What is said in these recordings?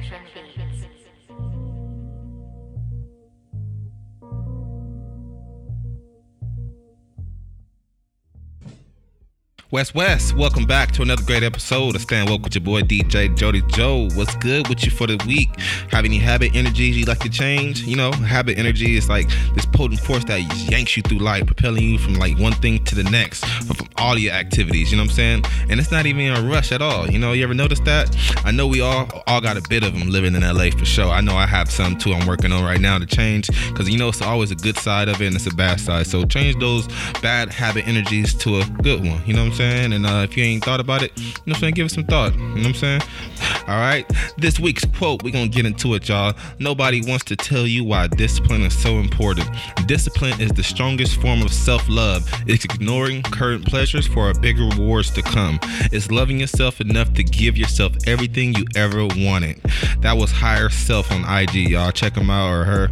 Session Beats. West West, welcome back to another great episode of Stand Woke with your boy DJ Jody Joe. What's good with you for the week? Have any habit energies you like to change? You know, habit energy is like this potent force that yanks you through life, propelling you from like one thing to the next, from all your activities. You know what I'm saying? And it's not even a rush at all. You know, you ever notice that? I know we all all got a bit of them living in LA for sure. I know I have some too. I'm working on right now to change because you know it's always a good side of it and it's a bad side. So change those bad habit energies to a good one. You know what I'm saying? Saying? And uh, if you ain't thought about it, you know what I'm saying? Give it some thought. You know what I'm saying? All right. This week's quote, we're going to get into it, y'all. Nobody wants to tell you why discipline is so important. Discipline is the strongest form of self love. It's ignoring current pleasures for a bigger rewards to come. It's loving yourself enough to give yourself everything you ever wanted. That was Higher Self on IG, y'all. Check them out or her.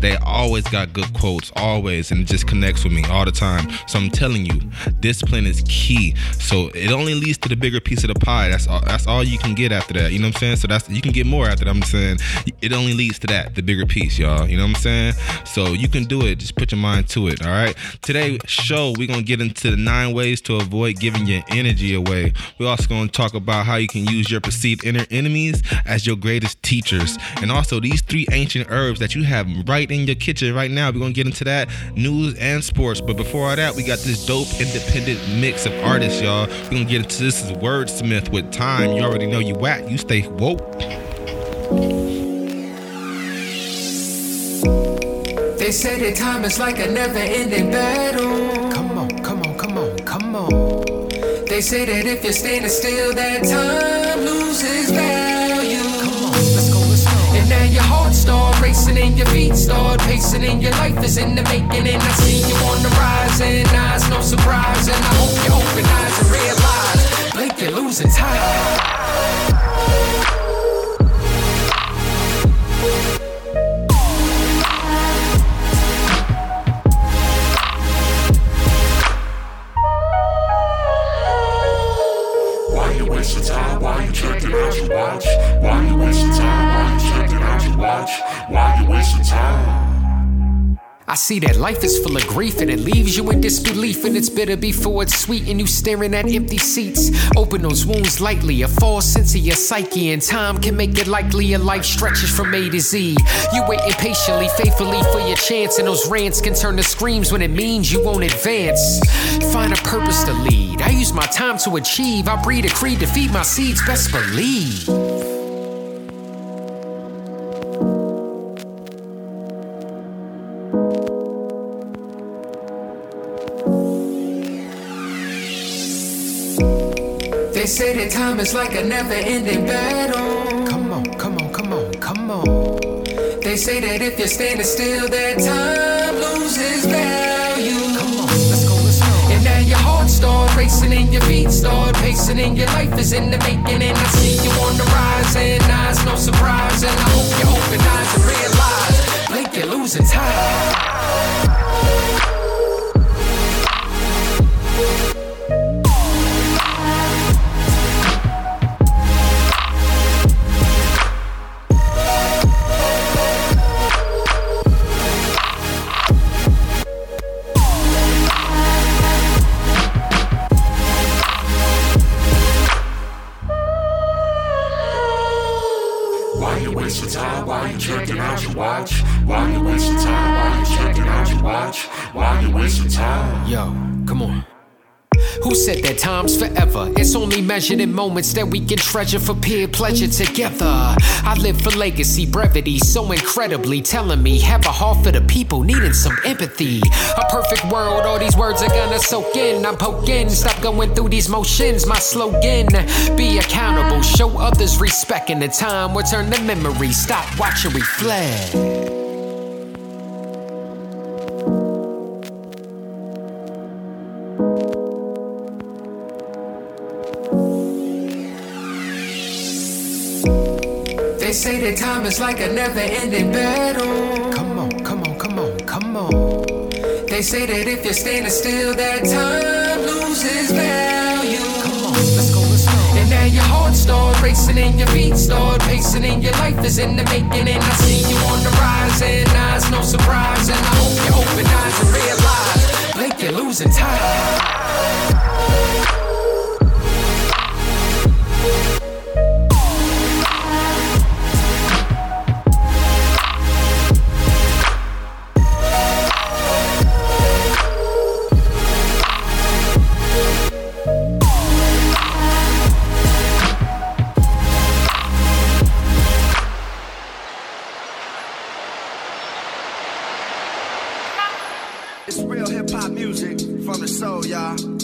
They always got good quotes, always, and it just connects with me all the time. So I'm telling you, discipline is key so it only leads to the bigger piece of the pie. That's all. That's all you can get after that. You know what I'm saying? So that's you can get more after that. I'm saying it only leads to that, the bigger piece, y'all. You know what I'm saying? So you can do it. Just put your mind to it. All right. Today show we're gonna get into the nine ways to avoid giving your energy away. We're also gonna talk about how you can use your perceived inner enemies as your greatest teachers, and also these three ancient herbs that you have right in your kitchen right now. We're gonna get into that news and sports. But before all that, we got this dope independent mix of art artists, y'all. We're gonna get into this is Wordsmith with time. You already know you whack. You stay woke. They say that time is like a never ending battle. Come on, come on, come on, come on. They say that if you're standing still, that time loses value. And your heart start racing and your feet start pacing and your life is in the making. And I see you on the rise and it's no surprise. And I hope you open eyes and realize, blink, you're losing time. I see that life is full of grief and it leaves you in disbelief. And it's bitter before it's sweet, and you staring at empty seats. Open those wounds lightly, a false sense of your psyche. And time can make it likely your life stretches from A to Z. You wait impatiently, faithfully for your chance, and those rants can turn to screams when it means you won't advance. Find a purpose to lead. I use my time to achieve. I breed a creed to feed my seeds, best believe. Time is like a never ending battle. Come on, come on, come on, come on. They say that if you're standing still, that time loses value. Come on, let's go, let's go. And now your heart start racing and your feet start pacing and your life is in the making. And I see you on the rise and it's no surprise. And I hope you open eyes and realize, blink, you're losing time. In moments that we can treasure for peer pleasure together. I live for legacy, brevity, so incredibly telling me have a heart for the people needing some empathy. A perfect world, all these words are gonna soak in. I'm poking, stop going through these motions. My slogan, be accountable, show others respect. In the time, return the memory, stop, watch and reflect. Time is like a never ending battle. Come on, come on, come on, come on. They say that if you're standing still, that time loses value. Come on, let's go, let's go. And now your heart starts racing and your feet start pacing and your life is in the making. And I see you on the rise and eyes, no surprise. And I hope you open eyes and realize, Blake, you're losing time. Soul, y'all. Who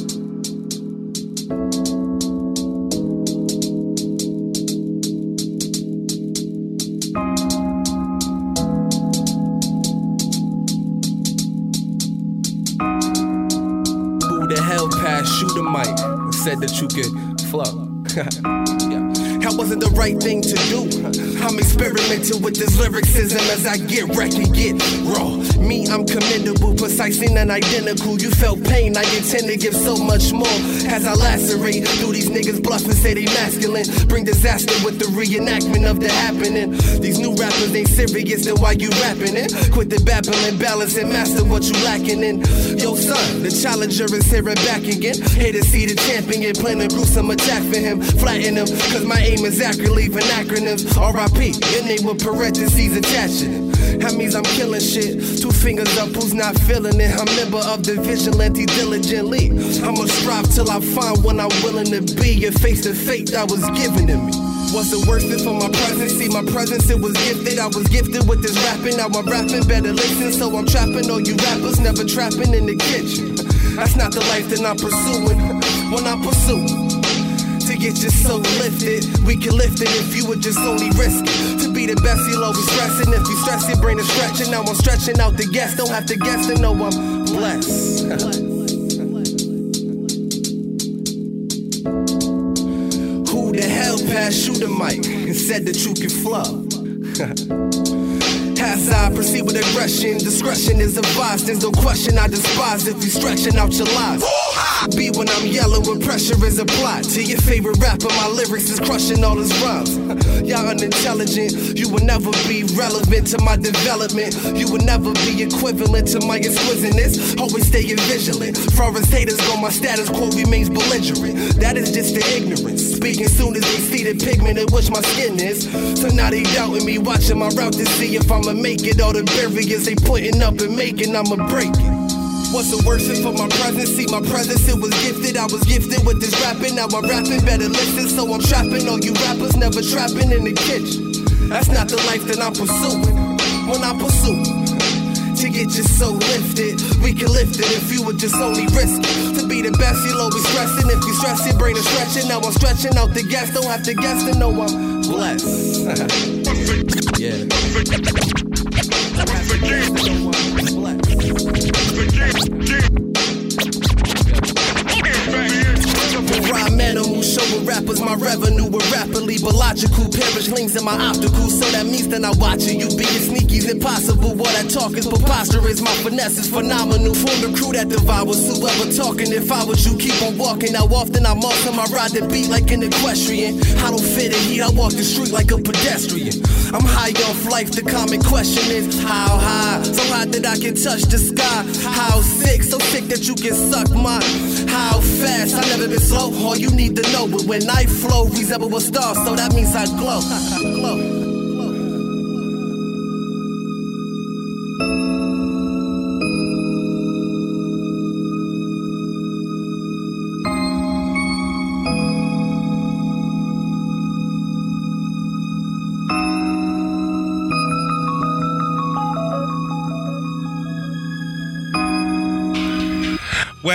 the hell passed you the mic and said that you could flow? yeah. That wasn't the right thing to do. I'm experimenting with this lyricism as I get wrecked and get raw. Me, I'm commendable, precise and identical. You felt pain, I intend to give so much more. As I lacerate through these niggas bluff and say they masculine. Bring disaster with the reenactment of the happening. These new rappers ain't serious, then why you rapping it? Quit the babbling, balance and master what you lacking in. Yo, son, the challenger is here and back again. Here to see the champion, plan a gruesome attack for him. Flatten him, cause my aim is accurate, leaving acronyms. RIP, your name with parentheses attached. That means I'm killing shit. Two fingers up, who's not feeling it? I'm member of the vigilante diligently. I'ma strive till I find what I'm willing to be and face the fate that was given to me. Was it worth it for my presence? See, my presence, it was gifted. I was gifted with this rapping. Now I'm rapping, better listen. So I'm trapping all you rappers, never trapping in the kitchen. That's not the life that I'm pursuing. When I pursue to get your soul lifted. We can lift it if you would just only risk it. To be the best, you'll always stress. If you stress your brain is stretching. Now I'm stretching out the gas. Don't have to guess to know I'm blessed. Who the hell passed you the mic and said that you can flow? As I proceed with aggression, discretion is advised. There's no question I despise if you stretching out your lies. Be when I'm yelling when pressure is applied. To your favorite rapper, my lyrics is crushing all his rhymes. Y'all unintelligent, you will never be relevant to my development. You will never be equivalent to my exquisiteness. Always staying vigilant. Far haters go, my status quo remains belligerent. That is just the ignorance. Speaking soon as they see the pigment in which my skin is. So now they doubting me, watching my route to see if I'ma make it. All the barriers they putting up and making, I'ma break it. What's the worst thing for my presence? See, my presence, it was gifted. I was gifted with this rapping. Now I'm rapping, better listen. So I'm trapping all you rappers, never trapping in the kitchen. That's not the life that I'm pursuing. When I pursue to get your so lifted, we can lift it if you would just only risk it. To be the best, you'll always stressing. If you stress, your brain is stretching. Now I'm stretching out the gas. Don't have to guess to know I'm blessed. yeah. Don't have to I'm showing rappers my revenue were rapidly but logical. Perish links in my optical. so that means that I watching you being sneaky's impossible. What I talk is preposterous, my finesse is phenomenal. Form the crew that devours whoever talking. If I was you, keep on walking. How often I'm off I ride the beat like an equestrian. I don't fit in heat, I walk the street like a pedestrian. I'm high off life, the common question is how high? So high that I can touch the sky. How sick, so sick that you can suck my. How fast? I never been slow. All you need to know, but when I flow, resemble a star, so that means I glow. glow.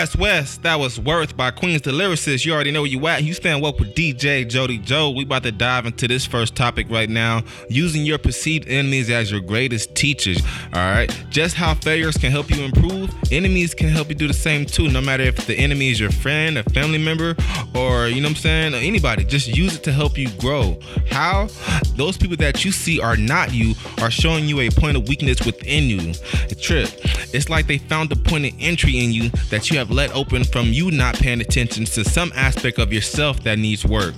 West West, that was Worth by Queens the Lyricist. You already know where you at. You stand well with DJ Jody Joe. We about to dive into this first topic right now. Using your perceived enemies as your greatest teachers. All right. Just how failures can help you improve, enemies can help you do the same too. No matter if the enemy is your friend, a family member, or you know what I'm saying, anybody. Just use it to help you grow. How? Those people that you see are not you are showing you a point of weakness within you. A trip. It's like they found the point of entry in you that you have let open from you not paying attention to some aspect of yourself that needs work.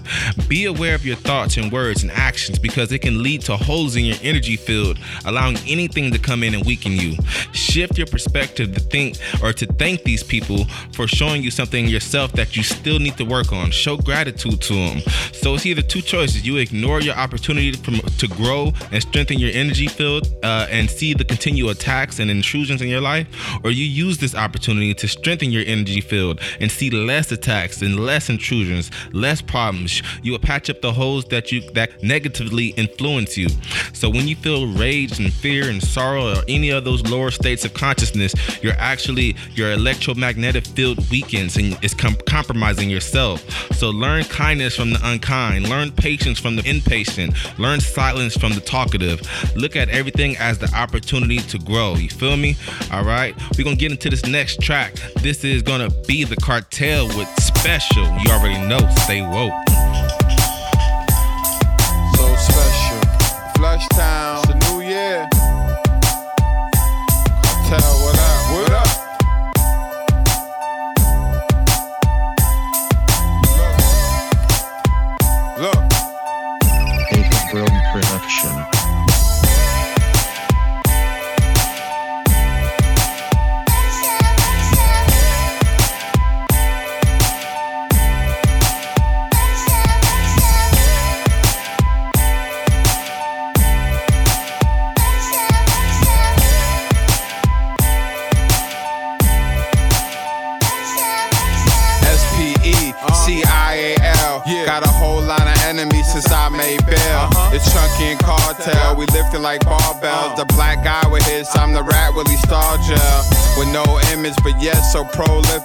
Be aware of your thoughts and words and actions because it can lead to holes in your energy field, allowing anything to come in and weaken you. Shift your perspective to think or to thank these people for showing you something yourself that you still need to work on. Show gratitude to them. So it's either two choices: you ignore your opportunity to grow and strengthen your energy field uh, and see the continual attacks and intrusions in your life, or you use this opportunity to strengthen your energy field and see less attacks and less intrusions, less problems. You will patch up the holes that you that negatively influence you. So when you feel rage and fear and sorrow or any of those lower states of consciousness, you're actually your electromagnetic field weakens and it's com- compromising yourself. So learn kindness from the unkind, learn patience from the impatient, learn silence from the talkative. Look at everything as the opportunity to grow. You feel me? All right. We're gonna get into this next track. This is gonna be the cartel with special. You already know. Stay woke. So special. Flush Town.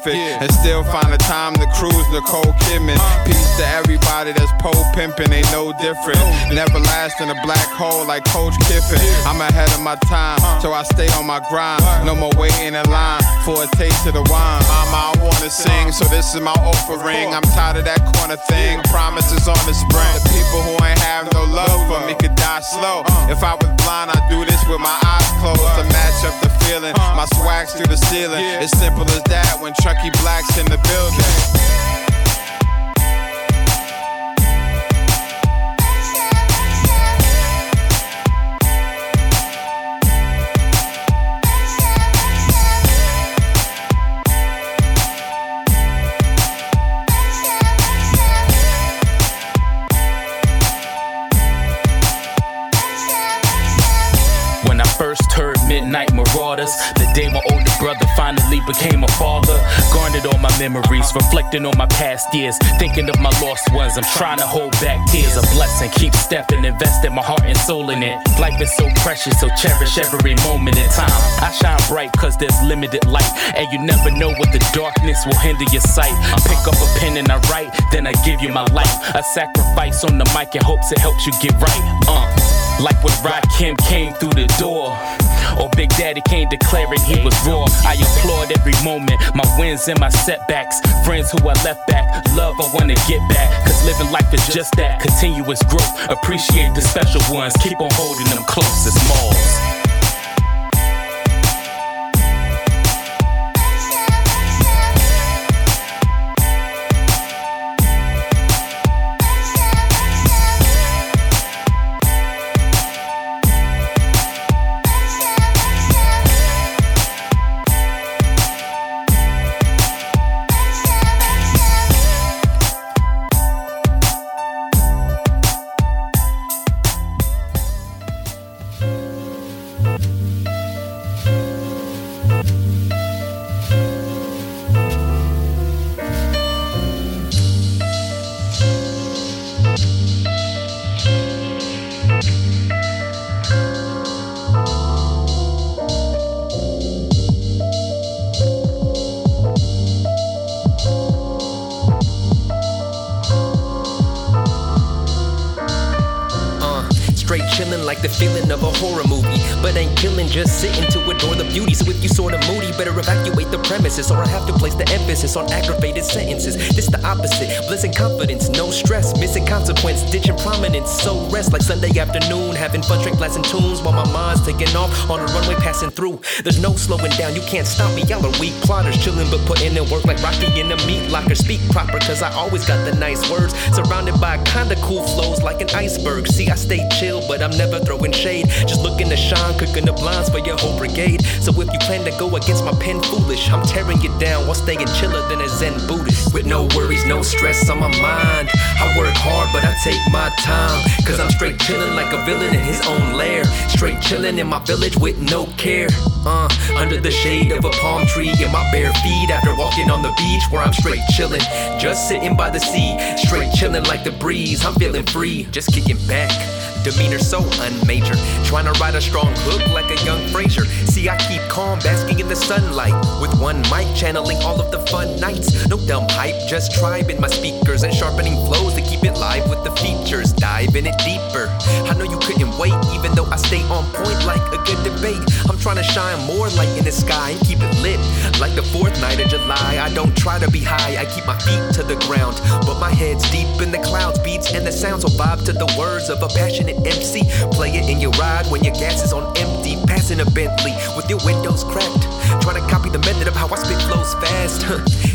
Prolific. And still find the time to cruise Nicole Kidman. Peace to everybody that's pole pimping, ain't no different. Never last in a black hole like Coach Kiffin. I'm ahead of my time, so I stay on my grind. No more waiting in line for a taste of the wine. Mama, I wanna sing, so this is my offering. I'm tired of that corner thing. Promises on the sprint. The people who ain't have no love for me could die slow. If I was blind, I'd do this with my eyes closed to match up the feeling. My swag's through the ceiling. It's simple as that when Chucky Black's in the building. First heard Midnight Marauders, the day my older brother finally became a father. Garnered all my memories, reflecting on my past years, thinking of my lost ones. I'm trying to hold back tears. A blessing, keep stepping, investing my heart and soul in it. Life is so precious, so cherish every moment in time. I shine bright cause there's limited light, and you never know what the darkness will hinder your sight. I pick up a pen and I write, then I give you my life. A sacrifice on the mic in hopes it helps you get right. Uh. Like when Rakim came through the door. Or Big Daddy Kane declaring he was raw. I applaud every moment, my wins and my setbacks. Friends who I left back, love I wanna get back. Cause living life is just that continuous growth. Appreciate the special ones, keep on holding them close as malls. Feeling of a horror movie. But ain't killing, just sitting to adore the beauty. So if you sorta moody, better evacuate the premises. Or I have to place the emphasis on aggravated sentences. This the opposite. Bliss and confidence, no stress, missing consequence, ditching prominence. So rest like Sunday afternoon, having fun, drink blasting tunes while my mind's taking off on a runway passing through. There's no slowing down, you can't stop me. Y'all are weak plotters, chillin' but putting in work like Rocky in the meat locker. Speak proper, cause I always got the nice words. Surrounded by kinda cool flows like an iceberg. See, I stay chill, but I'm never throwing shade. Just looking to shine, cooking the blinds for your whole brigade. So if you plan to go against my pen foolish, I'm tearing you down while staying chiller than a Zen Buddhist. With no worries, no stress on my mind. I work hard, but I take my time. Cause I'm straight chillin' like a villain in his own lair. Straight chillin' in my village with no care. Uh, under the shade of a palm tree in my bare feet after walking on the beach where I'm straight chillin'. Just sitting by the sea, straight chillin' like the breeze. I'm feeling free, just kicking back. Demeanor so unmajor. Trying to ride a strong hook like a young Frazier. See, I keep calm, basking in the sunlight. With one mic, channeling all of the fun nights. No dumb hype, just tribe in my speakers and sharpening flows to keep it live with the features. Dive in it deeper. I know you couldn't wait, even though I stay on point like a good debate. I'm trying to shine more light in the sky and keep it lit. Like the fourth night of July, I don't try to be high, I keep my feet to the ground. But my head's deep in the clouds, beats and the sounds will vibe to the words of a passionate MC. Play it in your ride when your gas is on empty. Passing a Bentley with your windows cracked. Trying to copy the method of how I spit flows fast.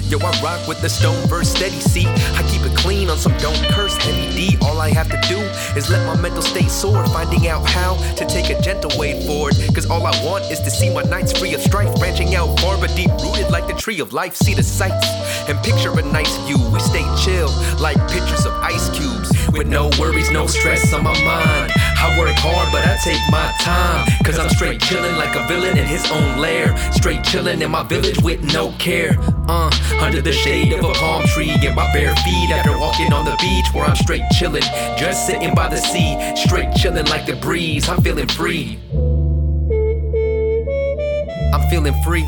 Yo, I rock with the stone verse steady. See, I keep it clean on some don't curse Heavy D. All I have to do is let my mental state soar, finding out how to take a gentle way forward. Cause all I want is to see my nights free of strife, branching out far but deep rooted like the tree of life. See the sights and picture a nice view. We stay chill like pictures of ice cubes with no worries, no stress on my mind. I work hard, but I take my time. Cause I'm straight chillin' like a villain in his own lair. Straight chillin' in my village with no care. Uh, under the shade of a palm tree, in my bare feet after walking on the beach where I'm straight chillin'. Just sitting by the sea, straight chillin' like the breeze. I'm feeling free. I'm feeling free.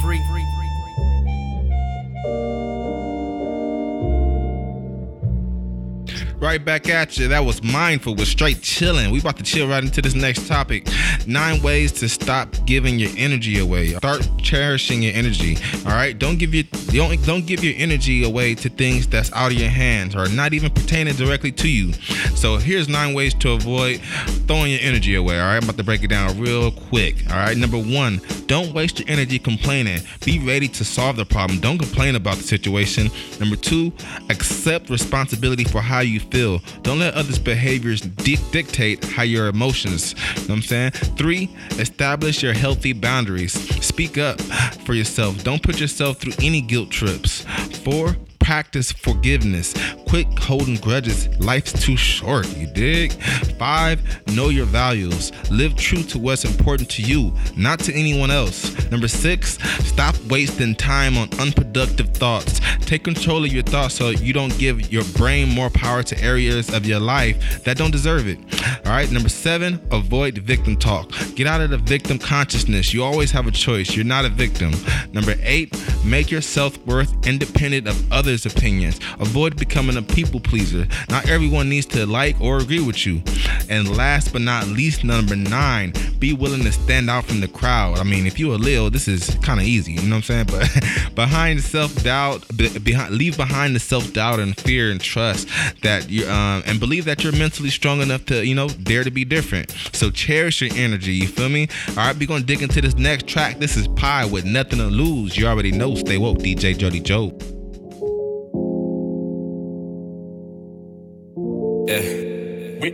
Right back at you. That was mindful with straight chilling. We about to chill right into this next topic. Nine ways to stop giving your energy away. Start cherishing your energy. All right. Don't give your don't don't give your energy away to things that's out of your hands or not even pertaining directly to you. So here's nine ways to avoid throwing your energy away. All right. I'm about to break it down real quick. All right. Number one, don't waste your energy complaining. Be ready to solve the problem. Don't complain about the situation. Number two, accept responsibility for how you feel. Don't let others' behaviors di- dictate how your emotions. You know what I'm saying? Three, establish your healthy boundaries. Speak up for yourself. Don't put yourself through any guilt trips. Four, practice forgiveness. Quit holding grudges. Life's too short, you dig? Five, know your values. Live true to what's important to you, not to anyone else. Number six, stop wasting time on unproductive thoughts. Take control of your thoughts so you don't give your brain more power to areas of your life that don't deserve it. All right, number seven, avoid victim talk. Get out of the victim consciousness. You always have a choice. You're not a victim. Number eight, make your self worth independent of others' opinions. Avoid becoming a people pleaser. Not everyone needs to like or agree with you. And last but not least, number nine, be willing to stand out from the crowd. I mean, if you're a Lil, this is kind of easy, you know what I'm saying? But behind self doubt, behind leave behind the self doubt and fear and trust that you um, and believe that you're mentally strong enough to you know dare to be different. So cherish your energy. You feel me? All right, we're gonna dig into this next track. This is Pie with nothing to lose. You already know. Stay woke, DJ Jody Joe.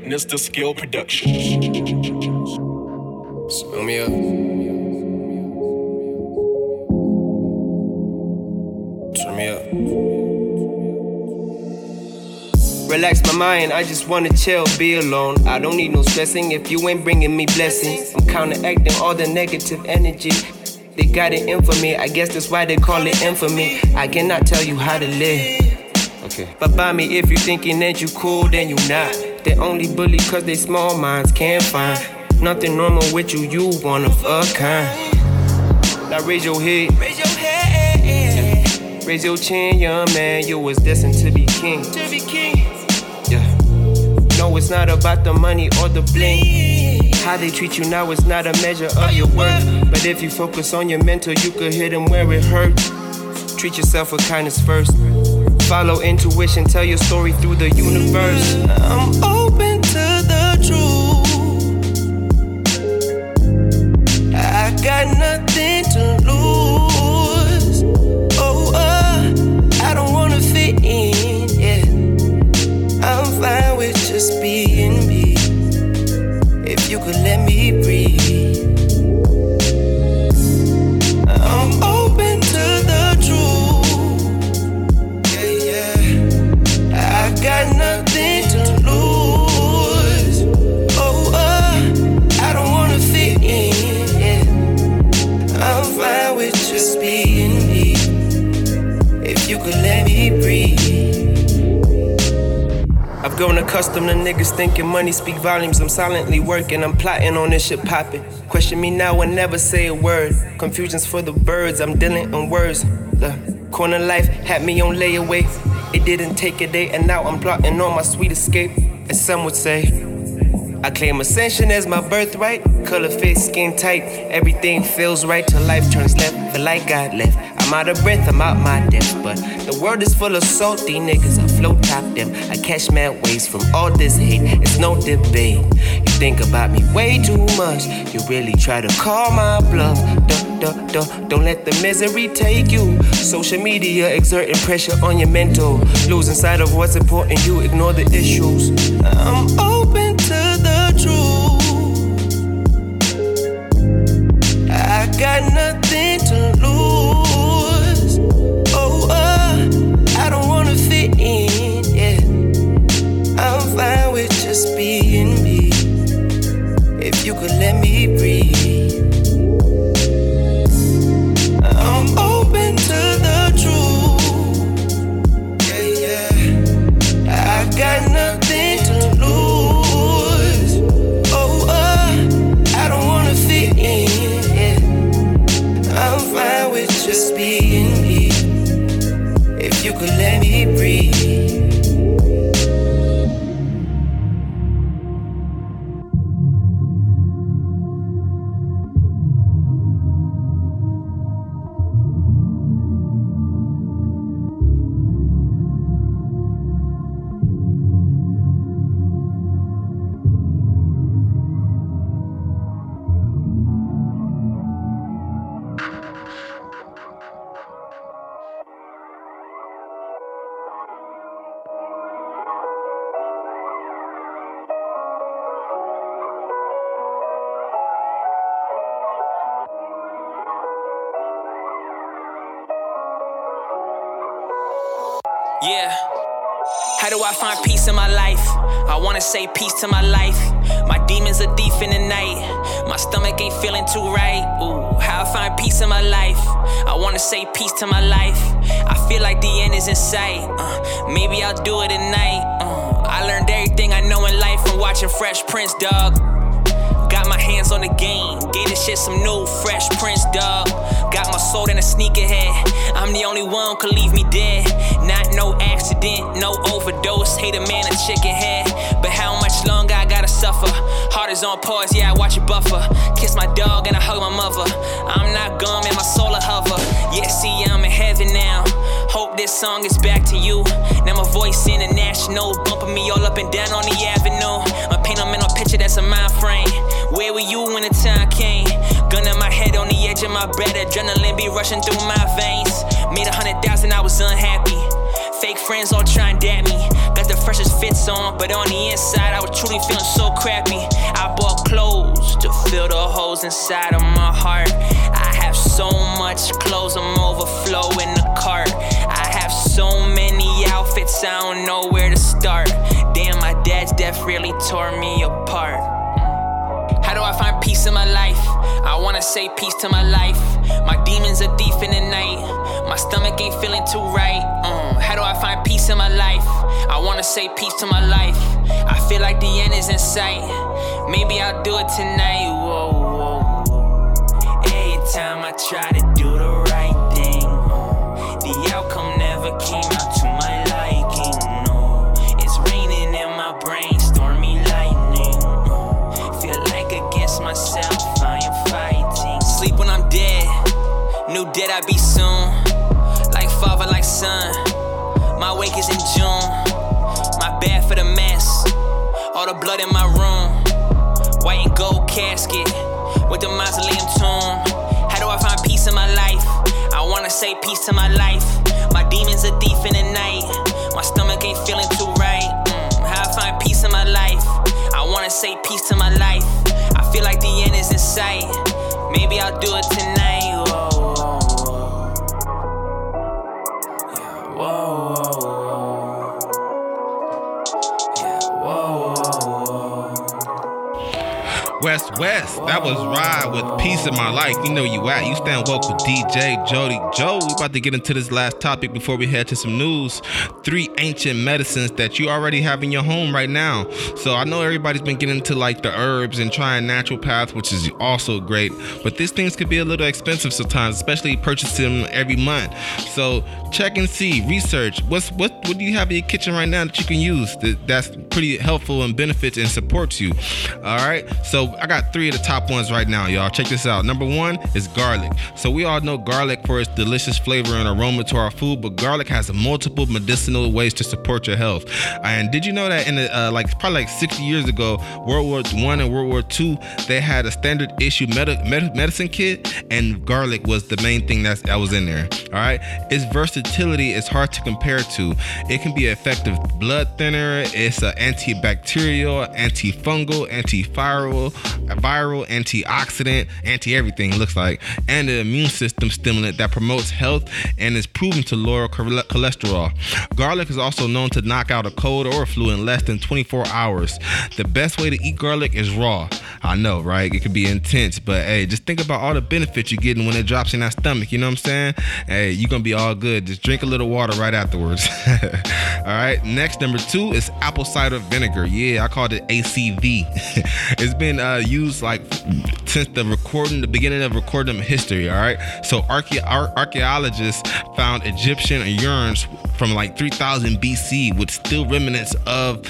Witness the skill production. Spill me up. Turn me up. Relax my mind, I just wanna chill, be alone. I don't need no stressing if you ain't bringing me blessings. I'm counteracting all the negative energy. They got it in for me, I guess that's why they call it infamy. I cannot tell you how to live. Okay. But by me, if you thinking that you cool, then you not. They only bully cause they small minds can't find nothing normal with you, you one of a kind. Now raise your head. Raise your head. Raise your chin, young man. You was destined to be king. To be king. Yeah. No, it's not about the money or the bling. How they treat you now is not a measure of your worth. But if you focus on your mental, you could hit them where it hurts. Treat yourself with kindness first. Follow intuition, tell your story through the universe. I'm open to the truth. I got nothing to lose. Thinking money speak volumes. I'm silently working, I'm plotting on this shit popping. Question me now and never say a word. Confusion's for the birds, I'm dealing in words. The corner life had me on layaway. It didn't take a day, and now I'm plotting on my sweet escape. As some would say, I claim ascension as my birthright. Color fit, skin tight, everything feels right till life turns left. Feel like God left. I'm out of breath, I'm out my depth. But the world is full of salty niggas. I top them. I catch mad waves from all this hate. It's no debate. You think about me way too much. You really try to call my bluff. Duh, duh, duh. Don't let the misery take you. Social media exerting pressure on your mental. Losing sight of what's important, you ignore the issues. I'm open to the truth. I got nothing to say peace to my life. My demons are deep in the night. My stomach ain't feeling too right. Ooh, how I find peace in my life? I wanna say peace to my life. I feel like the end is in sight. Uh, maybe I'll do it at night. Uh, I learned everything I know in life from watching Fresh Prince, dog. My hands on the game. Gave this shit some new fresh prince, dog. Got my soul in a sneakerhead. I'm the only one could leave me dead. Not no accident, no overdose. Hate a man a chicken head. But how much longer I gotta suffer? Heart is on pause, yeah, I watch it buffer. Kiss my dog and I hug my mother. I'm not gone, man, my soul a hover. Yeah, see, I'm in heaven now. Hope this song is back to you. Now my voice international, bumping me all up and down on the avenue. I paint a mental picture that's a mind frame. Where were you when the time came? Gun in my head on the edge of my bed, adrenaline be rushing through my veins. Made a hundred thousand, I was unhappy. Fake friends all trying to dab me. Got the freshest fits on, but on the inside, I was truly feeling so crappy. I bought clothes to fill the holes inside of my heart. I have so much clothes, I'm overflowing the cart. I have so many outfits, I don't know where to start. Damn, my dad's death really tore me apart. How do I find peace in my life? I wanna say peace to my life. My demons are deep in the night. My stomach ain't feeling too right. Uh, how do I find peace in my life? I wanna say peace to my life. I feel like the end is in sight. Maybe I'll do it tonight. Whoa, whoa. Every time I try to do the I be soon. Like father, like son. My wake is in June. My bad for the mess. All the blood in my room. White and gold casket with the mausoleum tomb. How do I find peace in my life? I wanna say peace to my life. My demons are deep in the night. My stomach ain't feeling too right. Mm, how I find peace in my life? I wanna say peace to my life. I feel like the end is in sight. Maybe I'll do it tonight. West West, that was Ride with Peace in My Life. You know you at. You stand woke with DJ Jody Joe. We about to get into this last topic before we head to some news. Three ancient medicines that you already have in your home right now. So I know everybody's been getting into like the herbs and trying natural paths, which is also great. But these things could be a little expensive sometimes, especially purchasing them every month. So check and see, research. What's what what do you have in your kitchen right now that you can use that, that's pretty helpful and benefits and supports you? All right. So I got three of the top ones right now, y'all. Check this out. Number one is garlic. So we all know garlic for its delicious flavor and aroma to our food, but garlic has multiple medicinal ways to support your health. And did you know that in the uh, like probably like 60 years ago, World War One and World War Two, they had a standard issue med- med- medicine kit, and garlic was the main thing that's, that was in there. All right, its versatility is hard to compare to. It can be an effective blood thinner. It's an antibacterial, antifungal, antiviral, viral, antioxidant, anti everything looks like, and an immune system stimulant that promotes health and is proven to lower cholesterol. Garlic is also known to knock out a cold or a flu in less than 24 hours. The best way to eat garlic is raw. I know, right? It could be intense, but hey, just think about all the benefits you're getting when it drops in that stomach. You know what I'm saying? Hey, you're gonna be all good. Just drink a little water right afterwards. all right. Next, number two is apple cider vinegar. Yeah, I called it ACV. it's been uh, used like since the recording, the beginning of recording history. All right. So archae- ar- archaeologists found Egyptian urns from like 3000 BC with still remnants of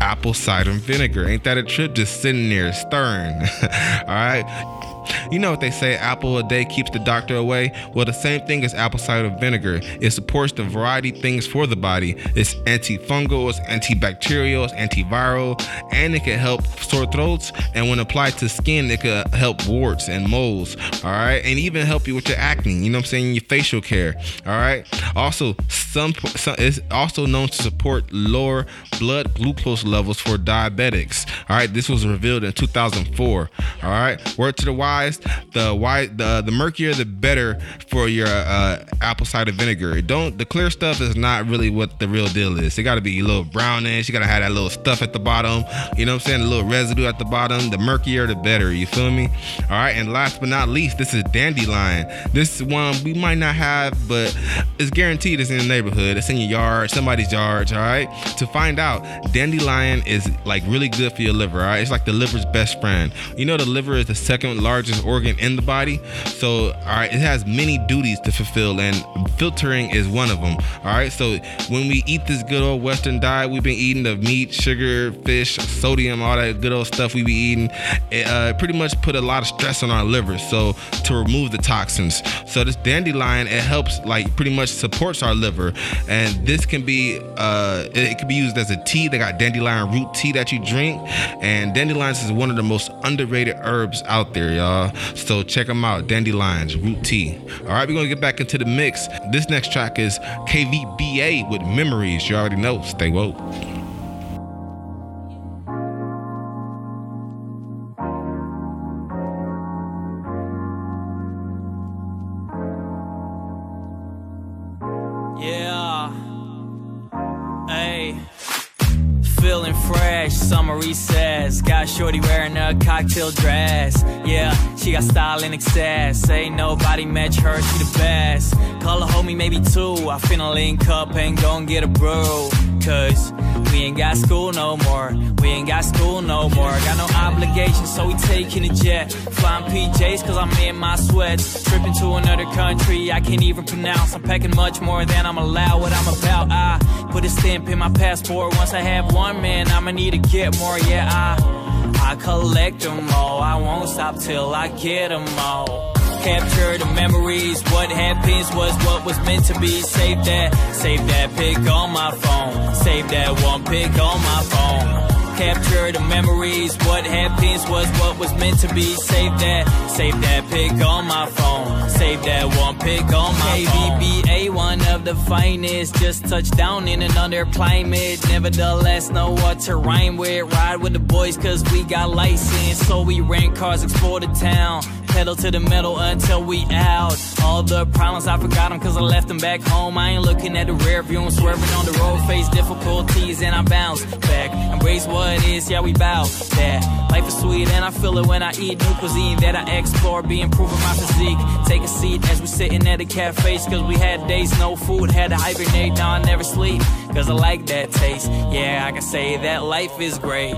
apple cider vinegar. Ain't that a trip? Just sitting there stirring. All right. You know what they say, apple a day keeps the doctor away? Well, the same thing as apple cider vinegar. It supports the variety of things for the body. It's antifungal, it's antibacterial, it's antiviral, and it can help sore throats. And when applied to skin, it could help warts and moles. All right. And even help you with your acne, you know what I'm saying? Your facial care. All right. Also, some, some it's also known to support lower blood glucose levels for diabetics. All right. This was revealed in 2004. All right. Word to the wise, the why the the murkier the better for your uh, apple cider vinegar. Don't the clear stuff is not really what the real deal is. It got to be a little brownish. You got to have that little stuff at the bottom. You know what I'm saying? A little residue at the bottom. The murkier the better. You feel me? All right. And last but not least, this is dandelion. This one we might not have, but it's guaranteed it's in the neighborhood. It's in your yard, somebody's yard. All right. To find out, dandelion is like really good for your liver. All right. It's like the liver's best friend. You know the liver is the second largest organ in the body. So, all right, it has many duties to fulfill, and filtering is one of them. All right, so when we eat this good old Western diet, we've been eating the meat, sugar, fish, sodium, all that good old stuff we be eating. It uh, pretty much put a lot of stress on our liver. So to remove the toxins, so this dandelion it helps like pretty much supports our liver, and this can be uh, it, it can be used as a tea. They got dandelion root tea that you drink, and dandelions is one of the most underrated herbs out there, y'all. So check them out, dandelions root tea. All right, we're gonna get back into the mix. This next track is KVBA with Memories. You already know. Stay woke. Yeah. Hey. Feeling fresh, summer recess. Got Shorty wearing a cocktail dress. She got style in excess. Ain't nobody match her, she the best. Call a homie, maybe two. I finna link up and gon' get a brew. Cause we ain't got school no more. We ain't got school no more. Got no obligations, so we taking a jet. Flying PJs, cause I'm in my sweats. Tripping to another country, I can't even pronounce. I'm packing much more than I'm allowed. What I'm about, I put a stamp in my passport. Once I have one, man, I'ma need to get more. Yeah, I, I collect them all. I won't stop till I get them all. Capture the memories. What happens was what was meant to be. Save that, save that pic on my phone. Save that one pic on my phone capture the memories. What happens was what was meant to be. Save that, save that pic on my phone. Save that one pic on my phone. KBBA, one of the finest. Just touched down in another climate. Nevertheless, know what to rhyme with. Ride with the boys, cause we got license. So we rent cars, explore the town pedal to the metal until we out. All the problems, I forgot them cause I left them back home. I ain't looking at the rear view, I'm swerving on the road, face difficulties, and I bounce back. Embrace what is, yeah, we bow that. Life is sweet, and I feel it when I eat new cuisine that I explore, be improving my physique. Take a seat as we sitting at the cafes, cause we had days, no food, had to hibernate, now I never sleep, cause I like that taste. Yeah, I can say that life is great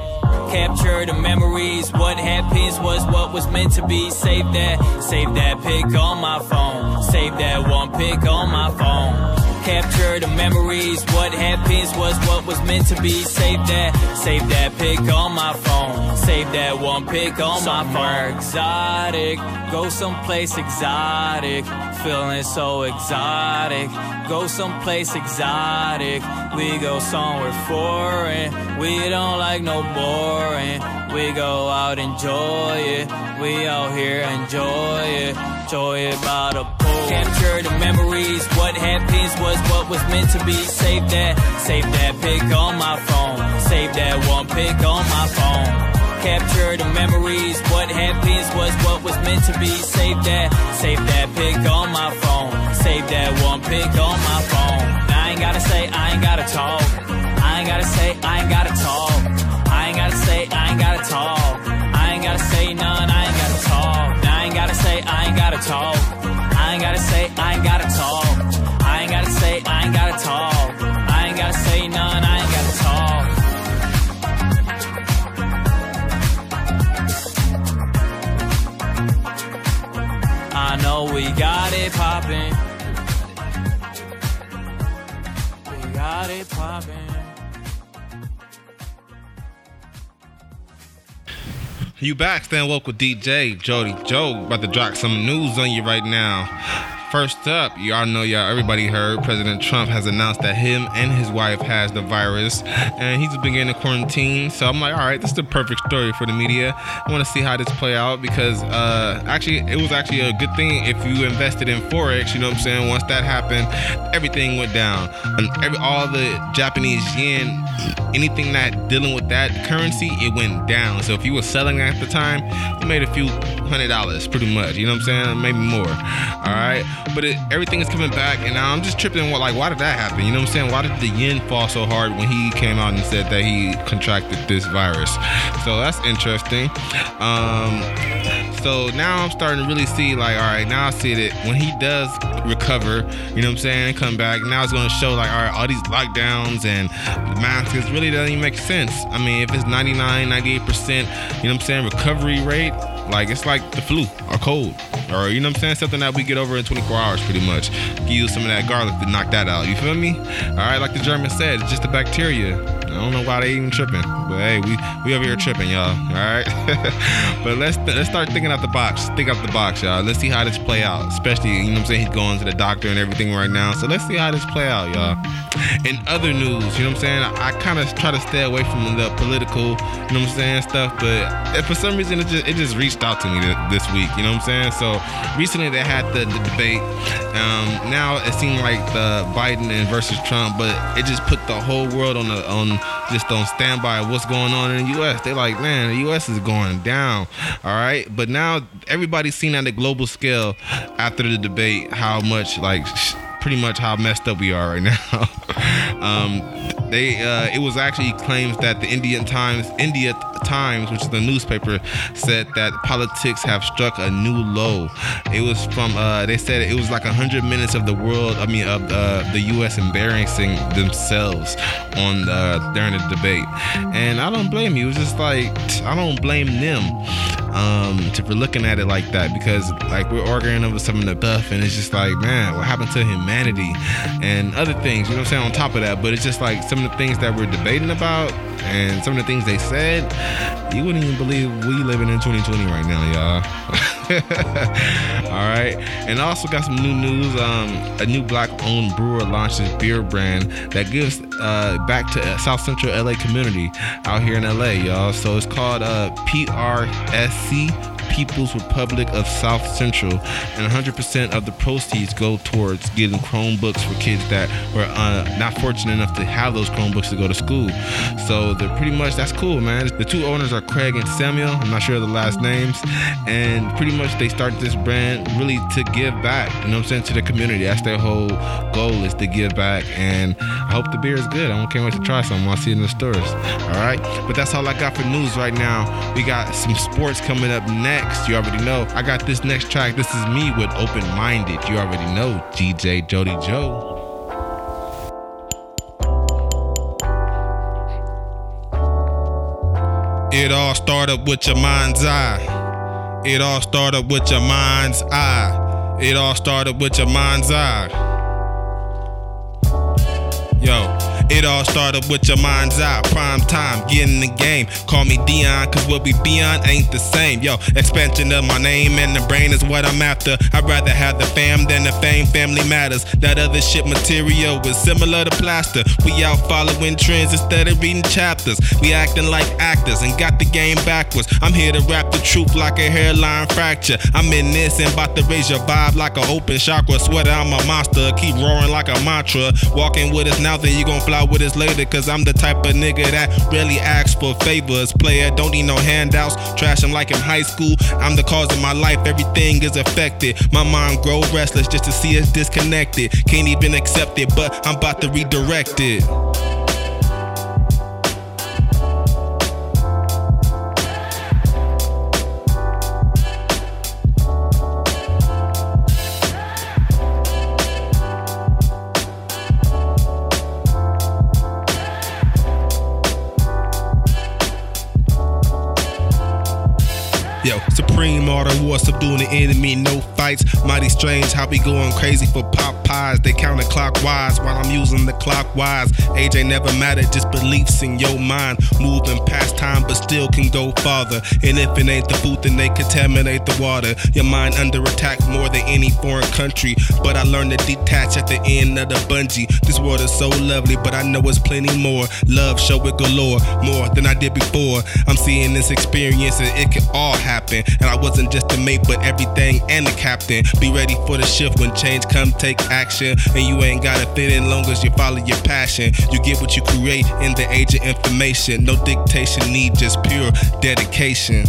capture the memories. What happens was what was meant to be. Save that, save that pic on my phone. Save that one pic on my phone. Capture the memories. What happens was what was meant to be. Save that, save that pic on my phone. Save that one pic on Somewhere my phone. exotic, go someplace exotic. Feeling so exotic. Go someplace exotic. We go somewhere foreign. We don't like no boring. We go out, enjoy it. We out here, enjoy it. Enjoy it by the pool. Capture the memories. What happens was what was meant to be. Save that, save that pic on my phone. Save that one pic on my phone capture the memories. What happens was what was meant to be. Save that, save that pic on my phone. Save that one pic on my phone. I ain't gotta say, I ain't gotta talk. Talk. I ain't gotta say, I ain't gotta talk. I ain't gotta say, I ain't gotta talk. I ain't gotta say, I ain't gotta talk. I ain't gotta say none, I ain't gotta talk. I know we got it poppin'. We got it poppin'. You back, stand woke with DJ Jody Joe. About to drop some news on you right now. First up, y'all know y'all everybody heard President Trump has announced that him and his wife has the virus and he's been getting quarantine. So I'm like, all right, this is the perfect story for the media. I want to see how this play out because uh, actually it was actually a good thing if you invested in forex. You know what I'm saying? Once that happened, everything went down. And every all the Japanese yen, anything that dealing with that currency, it went down. So if you were selling at the time, you made a few hundred dollars, pretty much. You know what I'm saying? Maybe more. All right but it, everything is coming back, and now I'm just tripping. What Like, why did that happen? You know what I'm saying? Why did the yen fall so hard when he came out and said that he contracted this virus? So that's interesting. Um, so now I'm starting to really see, like, all right, now I see that when he does recover, you know what I'm saying, come back, now it's going to show, like, all right, all these lockdowns and the masks really doesn't even make sense. I mean, if it's 99, 98%, you know what I'm saying, recovery rate, like it's like the flu or cold or you know what I'm saying something that we get over in 24 hours pretty much. Use some of that garlic to knock that out. You feel me? All right, like the German said, it's just the bacteria. I don't know why they even tripping, but hey, we we over here tripping, y'all. All right, but let's let's start thinking out the box. Think out the box, y'all. Let's see how this play out. Especially, you know what I'm saying? He's going to the doctor and everything right now. So let's see how this play out, y'all. In other news, you know what I'm saying? I, I kind of try to stay away from the political, you know what I'm saying, stuff. But for some reason, it just it just reached out to me this week. You know what I'm saying? So recently they had the, the debate. Um, now it seemed like the Biden and versus Trump, but it just put the whole world on the on just don't stand by what's going on in the U.S. They're like, man, the U.S. is going down. All right, but now everybody's seen on the global scale after the debate how much like. Pretty much how messed up we are right now. um, they uh, it was actually claims that the Indian Times India Times, which is the newspaper, said that politics have struck a new low. It was from uh, they said it was like hundred minutes of the world. I mean, of uh, the U.S. embarrassing themselves on uh, during the debate, and I don't blame you. It was just like I don't blame them um, to for looking at it like that because like we're arguing over some of the stuff and it's just like man what happened to humanity and other things you know what I'm saying on top of that. But it's just like some of the things that we're debating about and some of the things they said you wouldn't even believe we living in 2020 right now y'all All right, and also got some new news. Um, a new black-owned brewer launches beer brand that gives uh, back to uh, South Central LA community out here in LA, y'all. So it's called uh, PRSC People's Republic of South Central, and 100% of the proceeds go towards getting Chromebooks for kids that were uh, not fortunate enough to have those Chromebooks to go to school. So they're pretty much that's cool, man. The two owners are Craig and Samuel. I'm not sure of the last names, and pretty much they started this brand really to give back. You know what I'm saying to the community. That's their whole goal is to give back, and I hope the beer is good. I can't wait to try some. I'll see it in the stores. All right, but that's all I got for news right now. We got some sports coming up next next. You already know. I got this next track. This is me with Open Minded. You already know. DJ Jody Joe. It all started with your mind's eye. It all started with your mind's eye. It all started with your mind's eye. Yo. It all started with your mind's eye. Prime time, getting the game. Call me Deion, cause what we beyond ain't the same. Yo, expansion of my name and the brain is what I'm after. I'd rather have the fam than the fame. Family matters. That other shit material is similar to plaster. We out following trends instead of reading chapters. We acting like actors and got the game backwards. I'm here to rap the truth like a hairline fracture. I'm in this and about to raise your vibe like an open chakra. Sweater, I'm a monster. Keep roaring like a mantra. Walking with us now, then you gon' fly fly with us later, cause I'm the type of nigga that really asks for favors. Player, don't need no handouts, trash him like in high school. I'm the cause of my life, everything is affected. My mind grow restless just to see us disconnected. Can't even accept it, but I'm about to redirect it. War, subduing the enemy, no fights. Mighty strange how we going crazy for pop pies. They counterclockwise while I'm using the clockwise. Age ain't never mattered, just beliefs in your mind. Moving past time, but still can go farther. And if it ain't the food, then they contaminate the water. Your mind under attack more than any foreign country. But I learned to detach at the end of the bungee. This world is so lovely, but I know it's plenty more. Love, show it galore, more than I did before. I'm seeing this experience, and it can all happen. And I wasn't just the mate, but everything and the captain. Be ready for the shift when change come, take action. And you ain't gotta fit in long as you follow your passion. You get what you create in the age of information. No dictation, need just pure dedication.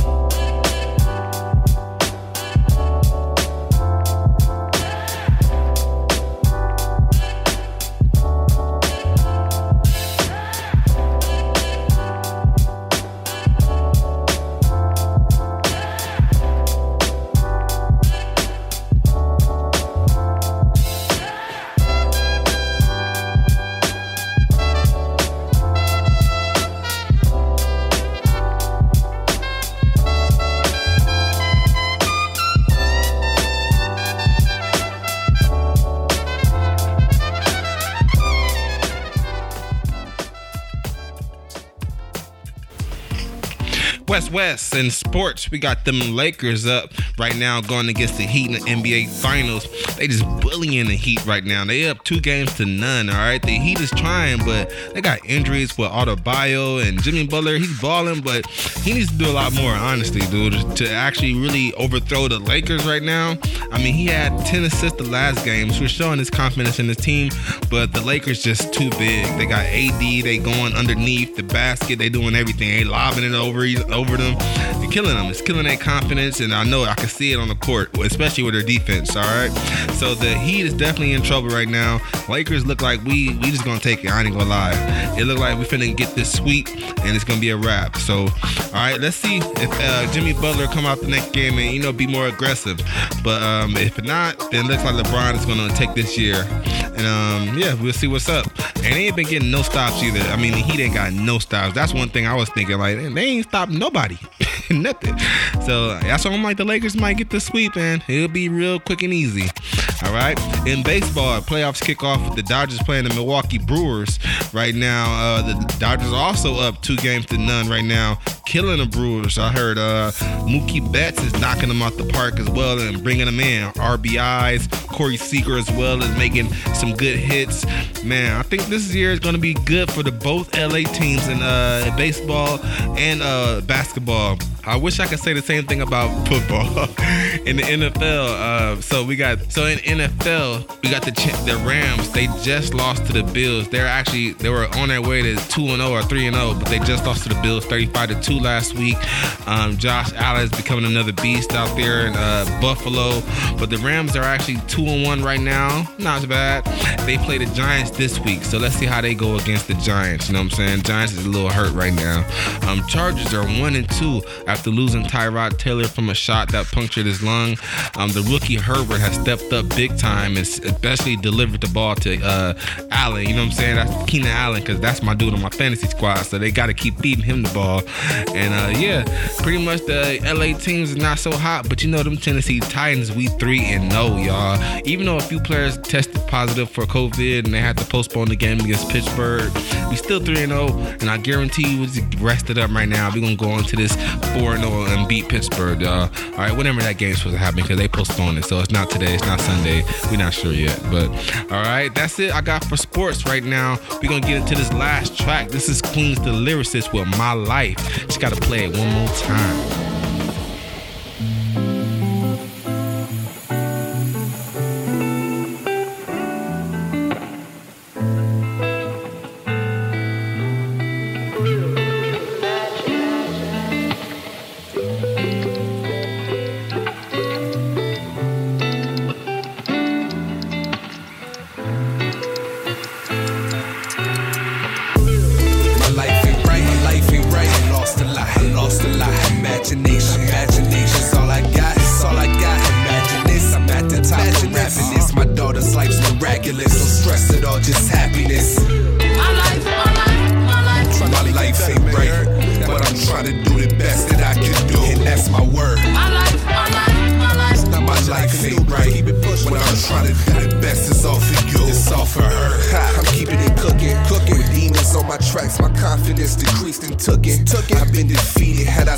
In sports, we got them Lakers up right now going against the Heat in the NBA Finals. They just bullying the Heat right now. They up two games to none. All right, the Heat is trying, but they got injuries with Adebayo and Jimmy Butler. He's balling, but he needs to do a lot more. Honestly, dude, to actually really overthrow the Lakers right now. I mean, he had 10 assists the last game, so we're showing his confidence in his team. But the Lakers just too big. They got AD. They going underneath the basket. They doing everything. They lobbing it over over them. It's killing them. It's killing their confidence, and I know I can see it on the court, especially with their defense. All right, so the Heat is definitely in trouble right now. Lakers look like we we just gonna take it. I ain't gonna lie. It look like we finna get this sweep, and it's gonna be a wrap. So, all right, let's see if uh, Jimmy Butler come out the next game and you know be more aggressive. But um, if not, then it looks like LeBron is gonna take this year. And um, yeah, we'll see what's up. And they ain't been getting no stops either. I mean, he ain't got no stops. That's one thing I was thinking. Like they ain't stopped nobody, nothing. So that's why I'm like the Lakers might get the sweep, and it'll be real quick and easy. All right. In baseball, playoffs kick off with the Dodgers playing the Milwaukee Brewers right now. Uh, the Dodgers are also up two games to none right now, killing the Brewers. I heard uh, Mookie Betts is knocking them out the park as well and bringing them in. RBIs, Corey Seager as well as making some good hits. Man, I think this year is going to be good for the both LA teams in uh, baseball and uh, basketball. I wish I could say the same thing about football in the NFL. Uh, so we got so in NFL we got the the Rams. They just lost to the Bills. They're actually they were on their way to two and zero or three and zero, but they just lost to the Bills, thirty five to two last week. Um, Josh Allen is becoming another beast out there in uh, Buffalo, but the Rams are actually two and one right now. Not as bad. They play the Giants this week, so let's see how they go against the Giants. You know what I'm saying? Giants is a little hurt right now. Um, Chargers are one and two after losing Tyrod Taylor from a shot that punctured his lung. Um, the rookie Herbert has stepped up big time and especially delivered the ball to uh, Allen. You know what I'm saying? That's Keenan Allen because that's my dude on my fantasy squad. So they got to keep feeding him the ball. And uh, yeah, pretty much the LA teams is not so hot, but you know them Tennessee Titans, we three and no, y'all. Even though a few players tested positive for COVID and they had to postpone the game against Pittsburgh, we still three and zero. And I guarantee you, we're rested up right now. We're gonna go into this four and zero and beat Pittsburgh. Uh, all right, whenever that game's supposed to happen because they postponed it, so it's not today, it's not Sunday. We're not sure yet, but all right, that's it. I got for sports right now. We're gonna get into this last track. This is Queen's the lyricist with My Life. Just gotta play it one more time. I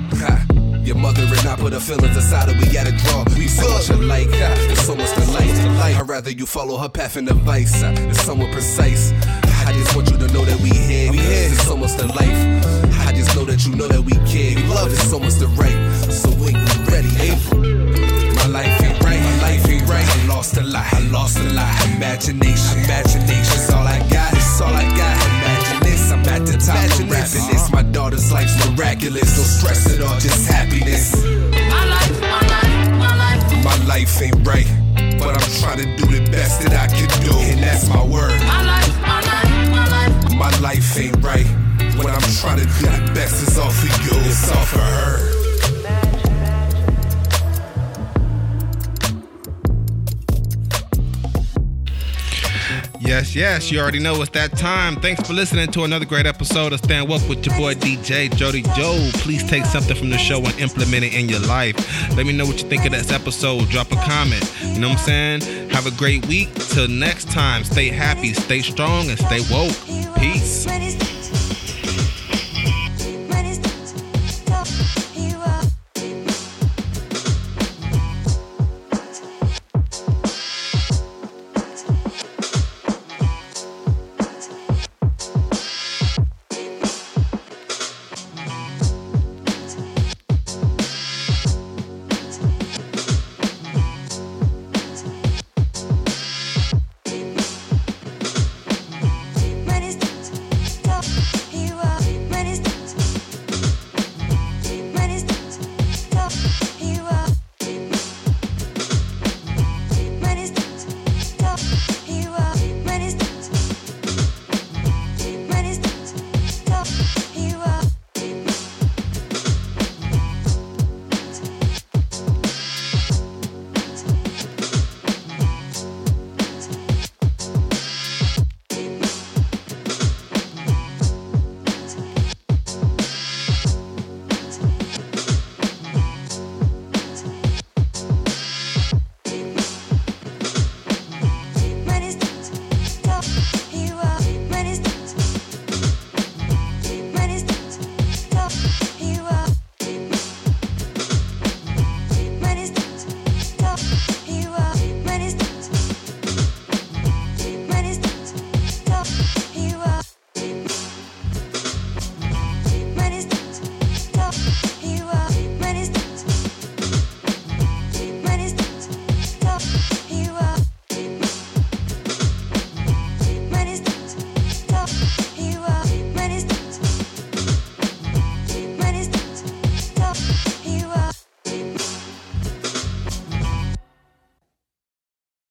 Your mother and I put her feelings aside and we gotta draw. We so much alike, there's so much to like. I'd rather you follow her path and advice. It's somewhat precise. I just want you to know that we here. We here. There's so much to life. I just know that you know that we care. We love it so much to right. So when you ready, April. My life ain't right. My life ain't right. I lost a lot. I lost a lot. Imagination, miraculous. No stress at all, just happiness. My life, my life, my life. My life ain't right, but I'm trying to do the best that I can do, and that's my word. My life, my life, my life. My life ain't right. What I'm trying to do the best is all for you, it's all for her. Yes, yes, you already know it's that time. Thanks for listening to another great episode of Stand Woke with your boy DJ Jody Joe. Please take something from the show and implement it in your life. Let me know what you think of this episode. Drop a comment. You know what I'm saying? Have a great week. Till next time, stay happy, stay strong, and stay woke. Peace.